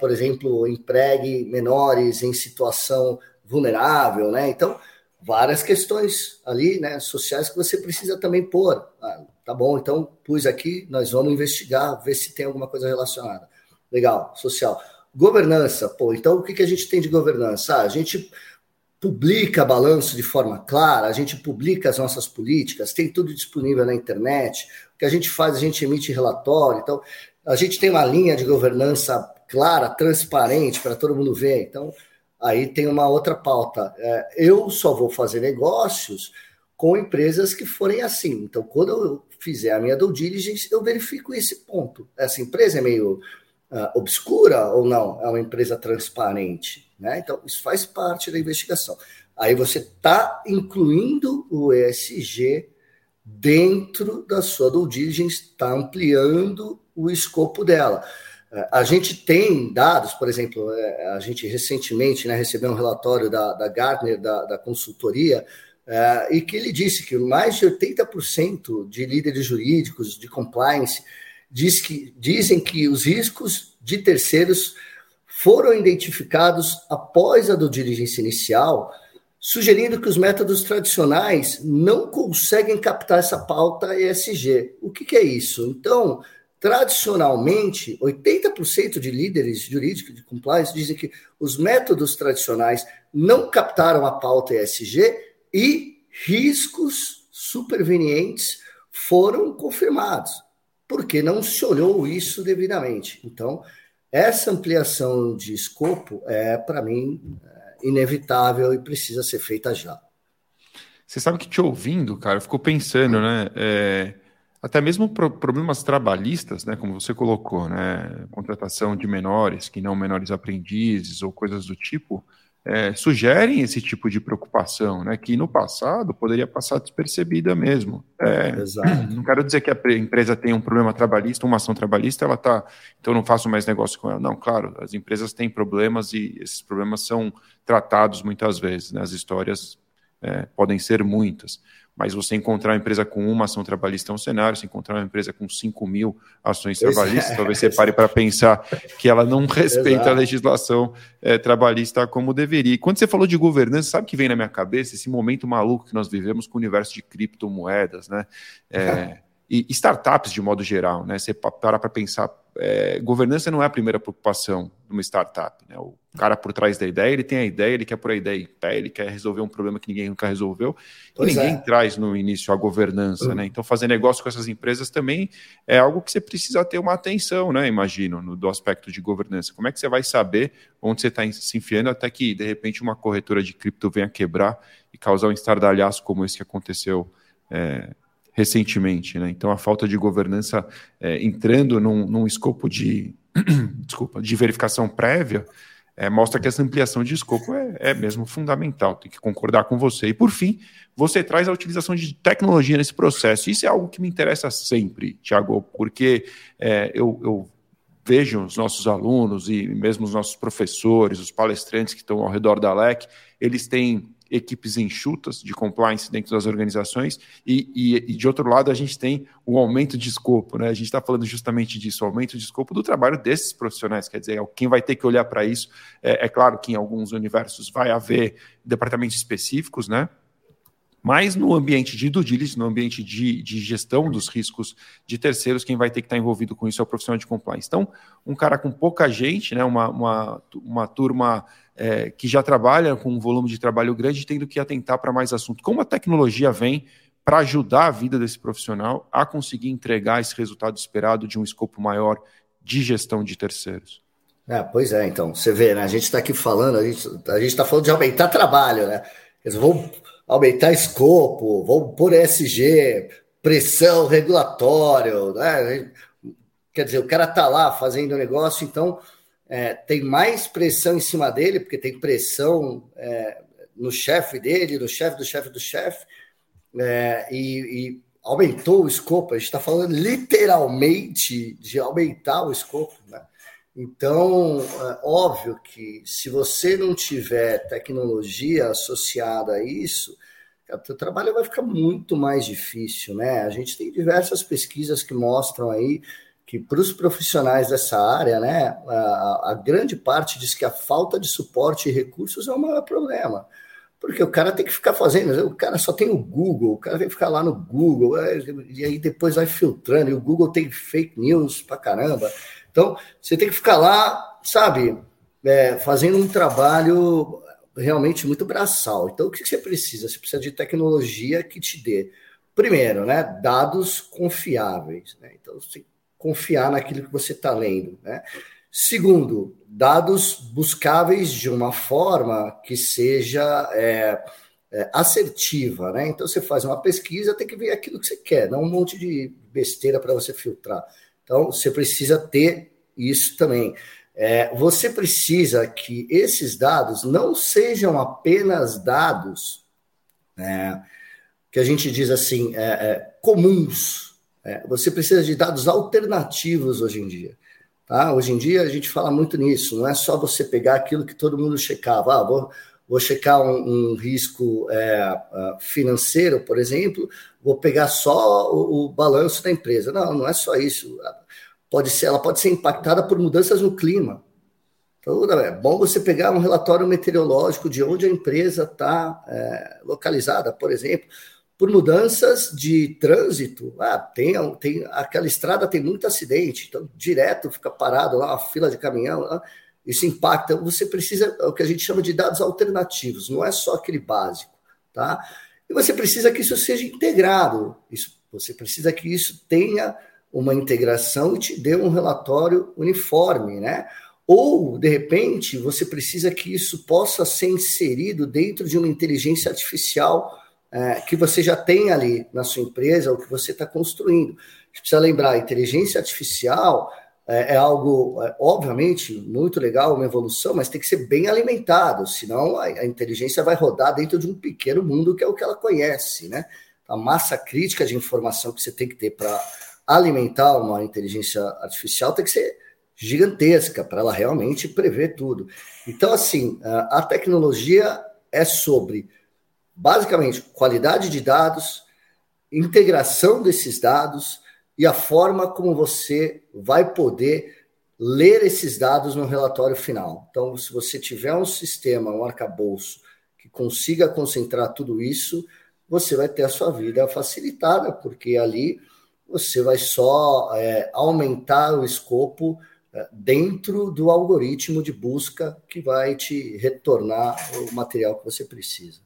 por exemplo, empregue menores em situação vulnerável, né? Então, várias questões ali, né, sociais que você precisa também pôr. Ah, tá bom, então pus aqui, nós vamos investigar, ver se tem alguma coisa relacionada. Legal, social. Governança, pô, então o que, que a gente tem de governança? Ah, a gente publica balanço de forma clara, a gente publica as nossas políticas, tem tudo disponível na internet. O que a gente faz, a gente emite relatório. Então, a gente tem uma linha de governança clara, transparente, para todo mundo ver. Então, aí tem uma outra pauta. É, eu só vou fazer negócios com empresas que forem assim. Então, quando eu fizer a minha due diligence, eu verifico esse ponto. Essa empresa é meio uh, obscura ou não? É uma empresa transparente? Né? Então, isso faz parte da investigação. Aí você está incluindo o ESG dentro da sua due diligence, está ampliando o escopo dela. A gente tem dados, por exemplo, é, a gente recentemente né, recebeu um relatório da, da Gartner, da, da consultoria, é, e que ele disse que mais de 80% de líderes jurídicos de compliance diz que, dizem que os riscos de terceiros foram identificados após a do diligência inicial, sugerindo que os métodos tradicionais não conseguem captar essa pauta ESG. O que, que é isso? Então, Tradicionalmente, 80% de líderes jurídicos de compliance dizem que os métodos tradicionais não captaram a pauta ESG e riscos supervenientes foram confirmados, porque não se olhou isso devidamente. Então, essa ampliação de escopo é, para mim, é, inevitável e precisa ser feita já. Você sabe que te ouvindo, cara, ficou pensando, né? É até mesmo pro, problemas trabalhistas, né, como você colocou, né, contratação de menores, que não menores aprendizes ou coisas do tipo, é, sugerem esse tipo de preocupação, né, que no passado poderia passar despercebida mesmo. É, não quero dizer que a empresa tem um problema trabalhista, uma ação trabalhista, ela está, então não faço mais negócio com ela. Não, claro, as empresas têm problemas e esses problemas são tratados muitas vezes, né, as histórias é, podem ser muitas mas você encontrar uma empresa com uma ação trabalhista é um cenário, se encontrar uma empresa com 5 mil ações trabalhistas, é. talvez você pare para pensar que ela não <laughs> respeita Exato. a legislação é, trabalhista como deveria. E quando você falou de governança, sabe o que vem na minha cabeça? Esse momento maluco que nós vivemos com o universo de criptomoedas, né? É, <laughs> e startups de modo geral, né? Você para para pensar, é, governança não é a primeira preocupação de uma startup, né? O cara por trás da ideia, ele tem a ideia, ele quer pôr a ideia em pé, ele quer resolver um problema que ninguém nunca resolveu. e ninguém é. traz no início a governança, uhum. né? Então fazer negócio com essas empresas também é algo que você precisa ter uma atenção, né? Imagino, no, do aspecto de governança. Como é que você vai saber onde você está se enfiando até que de repente uma corretora de cripto venha quebrar e causar um estardalhaço como esse que aconteceu é, recentemente. Né? Então, a falta de governança é, entrando num, num, escopo de, <clears throat> desculpa, de verificação prévia é, mostra que essa ampliação de escopo é, é, mesmo fundamental. Tem que concordar com você. E, por fim, você traz a utilização de tecnologia nesse processo. Isso é algo que me interessa sempre, Tiago, porque é, eu, eu vejo os nossos alunos e mesmo os nossos professores, os palestrantes que estão ao redor da LEC, eles têm equipes enxutas de compliance dentro das organizações, e, e, e, de outro lado a gente tem o aumento de escopo, né? A gente está falando justamente disso, o aumento de escopo do trabalho desses profissionais, quer dizer, quem vai ter que olhar para isso, é, é, claro que em alguns universos vai haver departamentos específicos, né? Mas no ambiente de due diligence, no ambiente de, de gestão dos riscos de terceiros, quem vai ter que estar envolvido com isso é o profissional de compliance. Então, um cara com pouca gente, né, uma, uma, uma turma é, que já trabalha com um volume de trabalho grande, tendo que atentar para mais assuntos. Como a tecnologia vem para ajudar a vida desse profissional a conseguir entregar esse resultado esperado de um escopo maior de gestão de terceiros? É, pois é, então, você vê, né? A gente está aqui falando, a gente a está falando de aumentar trabalho, né? Eles vão aumentar escopo, vão pôr SG, pressão regulatório, né? Quer dizer, o cara está lá fazendo negócio, então é, tem mais pressão em cima dele, porque tem pressão é, no chefe dele, no chefe do chefe do chefe, é, e, e, aumentou o escopo. A gente está falando literalmente de aumentar o escopo, né? Então, é óbvio que se você não tiver tecnologia associada a isso, o teu trabalho vai ficar muito mais difícil, né? A gente tem diversas pesquisas que mostram aí que para os profissionais dessa área, né, a, a, grande parte diz que a falta de suporte e recursos é o maior problema. Porque o cara tem que ficar fazendo, o cara só tem o Google, o cara tem que ficar lá no Google, é, e aí depois vai filtrando, e o Google tem fake news pra caramba. Então, você tem que ficar lá, sabe, é, fazendo um trabalho realmente muito braçal. Então, o que você precisa? Você precisa de tecnologia que te dê, primeiro, né, dados confiáveis. Né? Então, você confiar naquilo que você está lendo. Né? Segundo, dados buscáveis de uma forma que seja é, é, assertiva. Né? Então, você faz uma pesquisa, tem que ver aquilo que você quer, não um monte de besteira para você filtrar. Então, você precisa ter isso também. É, você precisa que esses dados não sejam apenas dados é, que a gente diz assim, é, é comuns. É, você precisa de dados alternativos hoje em dia. Tá? Hoje em dia a gente fala muito nisso, não é só você pegar aquilo que todo mundo checava. Ah, vou, vou checar um, um risco é, financeiro, por exemplo, vou pegar só o, o, balanço da empresa. Não, não é só isso. Pode ser, ela pode ser impactada por mudanças no clima. Então, é bom você pegar um relatório meteorológico de onde a empresa está é, localizada, por exemplo, por mudanças de trânsito. Ah, tem, tem aquela estrada tem muito acidente, então direto fica parado lá, uma fila de caminhão. Lá, isso impacta. Você precisa, é o que a gente chama de dados alternativos, não é só aquele básico, tá? E você precisa que isso seja integrado. Isso, você precisa que isso tenha uma integração e te dê um relatório uniforme, né? Ou, de repente, você precisa que isso possa ser inserido dentro de uma inteligência artificial é, que você já tem ali na sua empresa ou que você está construindo. Gente precisa lembrar, inteligência artificial é, é algo, é, obviamente, muito legal, uma evolução, mas tem que ser bem alimentado, senão a, a, inteligência vai rodar dentro de um pequeno mundo que é o que ela conhece, né? A massa crítica de informação que você tem que ter para alimentar uma inteligência artificial tem que ser gigantesca para ela realmente prever tudo. Então, assim, a tecnologia é sobre, basicamente, qualidade de dados, integração desses dados, e a forma como você vai poder ler esses dados no relatório final. Então, se você tiver um sistema, um arcabouço que consiga concentrar tudo isso, você vai ter a sua vida facilitada, porque ali você vai só é, aumentar o escopo é, dentro do algoritmo de busca que vai te retornar o material que você precisa.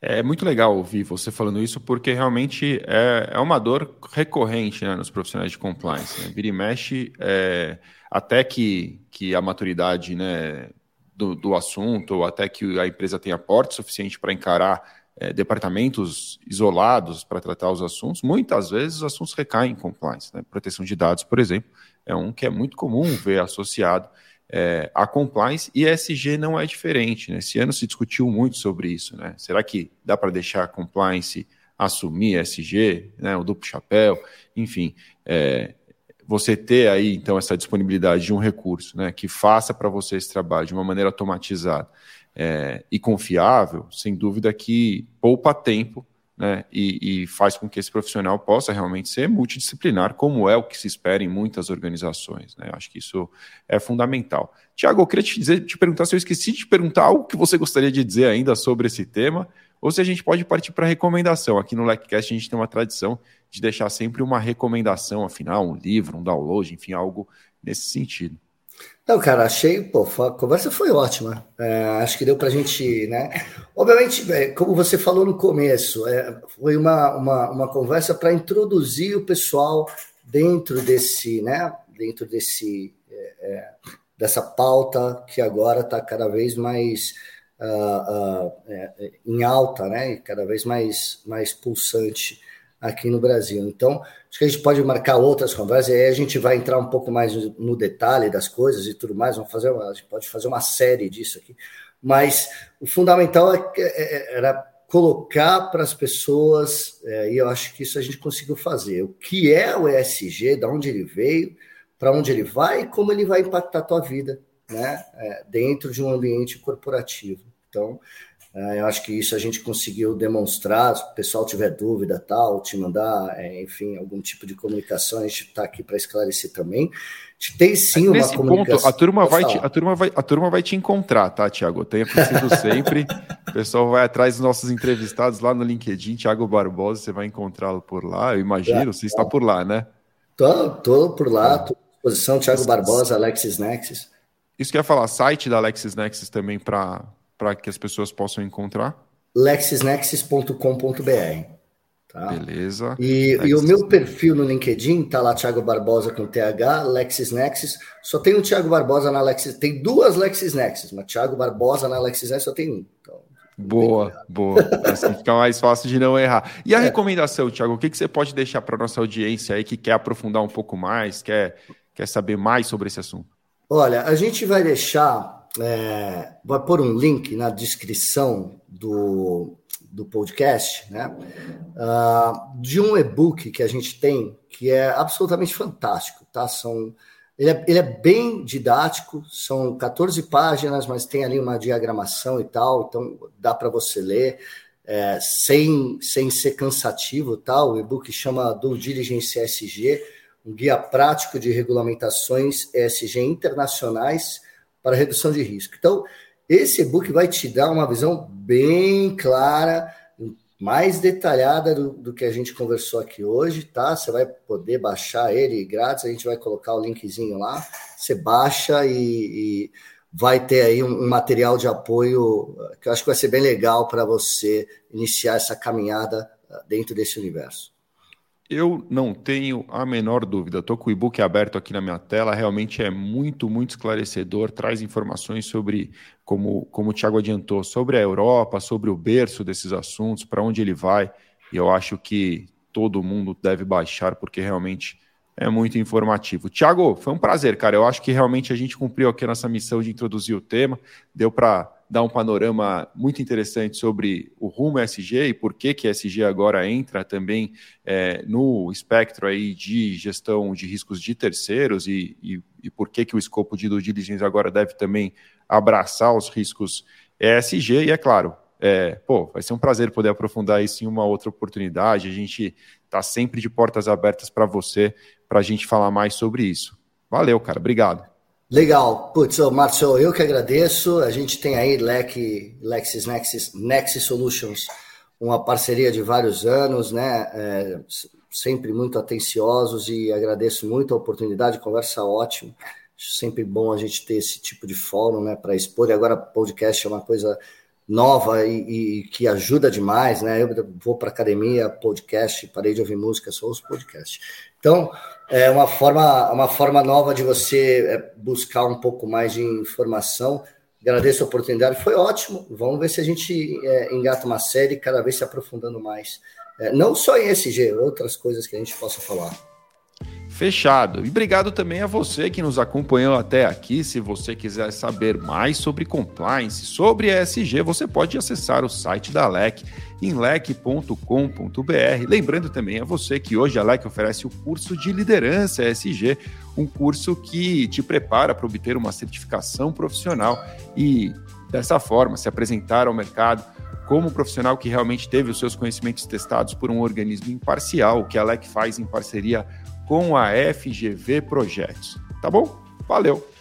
É muito legal ouvir você falando isso, porque realmente é, é uma dor recorrente né, nos profissionais de compliance. Né? Vira e mexe, é, até que, que a maturidade né, do, do assunto, ou até que a empresa tenha porte suficiente para encarar é, departamentos isolados para tratar os assuntos, muitas vezes os assuntos recaem em compliance. Né? Proteção de dados, por exemplo, é um que é muito comum ver associado é, a compliance e ESG não é diferente. Né? Esse ano se discutiu muito sobre isso. Né? Será que dá para deixar a compliance assumir ESG, né? o duplo chapéu, enfim, é, você ter aí então essa disponibilidade de um recurso né, que faça para você esse trabalho de uma maneira automatizada é, e confiável, sem dúvida que poupa tempo né, e, e, faz com que esse profissional possa realmente ser multidisciplinar, como é o que se espera em muitas organizações. Né? Acho que isso é fundamental. Tiago, eu queria te, dizer, te perguntar se eu esqueci de te perguntar algo que você gostaria de dizer ainda sobre esse tema, ou se a gente pode partir para recomendação. Aqui no LecCast a gente tem uma tradição de deixar sempre uma recomendação, afinal, um livro, um download, enfim, algo nesse sentido. Não, cara, achei, pô, a conversa foi ótima. É, acho que deu para a gente, né? Obviamente, é, como você falou no começo, é, foi uma, uma, uma conversa para introduzir o pessoal dentro desse, né? Dentro desse é, é dessa pauta que agora está cada vez mais uh, uh, em alta, né? Cada vez mais mais pulsante aqui no Brasil. Então, acho que a gente pode marcar outras conversas, e aí a gente vai entrar um pouco mais no detalhe das coisas e tudo mais. Vamos fazer, uma, a gente pode fazer uma série disso aqui. Mas o fundamental é, é, é, era colocar para as pessoas, é, e eu acho que isso a gente conseguiu fazer, o que é o ESG, de onde ele veio, para onde ele vai e como ele vai impactar a tua vida, né, é, dentro de um ambiente corporativo. Então, eu acho que isso a gente conseguiu demonstrar. Se o pessoal tiver dúvida, tal, te mandar, é, enfim, algum tipo de comunicação, a gente está aqui para esclarecer também. A gente tem sim uma Nesse comunicação. Ponto, a turma vai te, a turma vai a turma vai te encontrar, tá, Tiago? Tenha princípio sempre. o pessoal vai atrás dos nossos entrevistados lá no LinkedIn, Tiago Barbosa, você vai encontrá-lo por lá. Eu imagino, é, você está por lá, né? Tô, tô por lá, tô à disposição. Tiago Barbosa, Alexis Nexus. Isso que eu ia falar, site da Alexis Nexus também para para que as pessoas possam encontrar? lexisnexis.com.br. Tá? Beleza. E, e, o meu perfil no LinkedIn tá lá, Thiago Barbosa com TH, LexisNexis. Só tem o Thiago Barbosa na Lexis. Tem duas LexisNexis, mas Thiago Barbosa na LexisNexis só tem um. Então, boa, boa. Assim fica mais fácil de não errar. E a <laughs> é. recomendação, Thiago, o que, que você pode deixar para nossa audiência aí que quer aprofundar um pouco mais, quer, quer saber mais sobre esse assunto? Olha, a gente vai deixar é, vai pôr um link na descrição do, do podcast, né? Uh, de um e-book que a gente tem que é absolutamente fantástico, tá? São, ele, é, ele é bem didático, são 14 páginas, mas tem ali uma diagramação e tal, então dá para você ler é, sem, sem ser cansativo, tá? O e-book chama Do Diligence ESG, um guia prático de regulamentações ESG internacionais para redução de risco. Então, esse e-book vai te dar uma visão bem clara, mais detalhada do, do, que a gente conversou aqui hoje, tá? Você vai poder baixar ele grátis, a gente vai colocar o linkzinho lá, você baixa e, e vai ter aí um, um, material de apoio que eu acho que vai ser bem legal para você iniciar essa caminhada ah, dentro desse universo. Eu não tenho a menor dúvida. Estou com o e-book aberto aqui na minha tela. Realmente é muito, muito esclarecedor. Traz informações sobre, como, como o Tiago adiantou, sobre a Europa, sobre o berço desses assuntos, para onde ele vai. E eu acho que todo mundo deve baixar, porque realmente é muito informativo. Tiago, foi um prazer, cara. Eu acho que realmente a gente cumpriu aqui a nossa missão de introduzir o tema. Deu para dá um panorama muito interessante sobre o rumo SG e por que que SG agora entra também é, no espectro aí de gestão de riscos de terceiros e, e, e por que que o escopo de due diligence agora deve também abraçar os riscos ESG e é claro, é, pô, vai ser um prazer poder aprofundar isso em uma outra oportunidade. A gente está sempre de portas abertas para você, para a gente falar mais sobre isso. Valeu, cara. Obrigado. Legal. Putz, oh, Márcio, eu que agradeço. A gente tem aí Lec, Lexis Nexis, Solutions, uma parceria de vários anos, né? É, sempre muito atenciosos e agradeço muito a oportunidade, conversa ótima. Sempre bom a gente ter esse tipo de fórum, né, para expor. E agora podcast é uma coisa nova e, e, que ajuda demais, né? Eu vou para academia, podcast, parei de ouvir música, só os podcasts. Então, é uma forma, uma forma nova de você é, buscar um pouco mais de informação. Agradeço a oportunidade, foi ótimo. Vamos ver se a gente é, engata uma série, cada vez se aprofundando mais. É, não só em SG, outras coisas que a gente possa falar. Fechado. E obrigado também a você que nos acompanhou até aqui. Se você quiser saber mais sobre compliance, sobre ESG, você pode acessar o site da LEC em lec.com.br. Lembrando também a você que hoje a LEC oferece o curso de liderança ESG, um curso que te prepara para obter uma certificação profissional e dessa forma se apresentar ao mercado como um profissional que realmente teve os seus conhecimentos testados por um organismo imparcial, o que a LEC faz em parceria com a FGV Projetos. Tá bom? Valeu!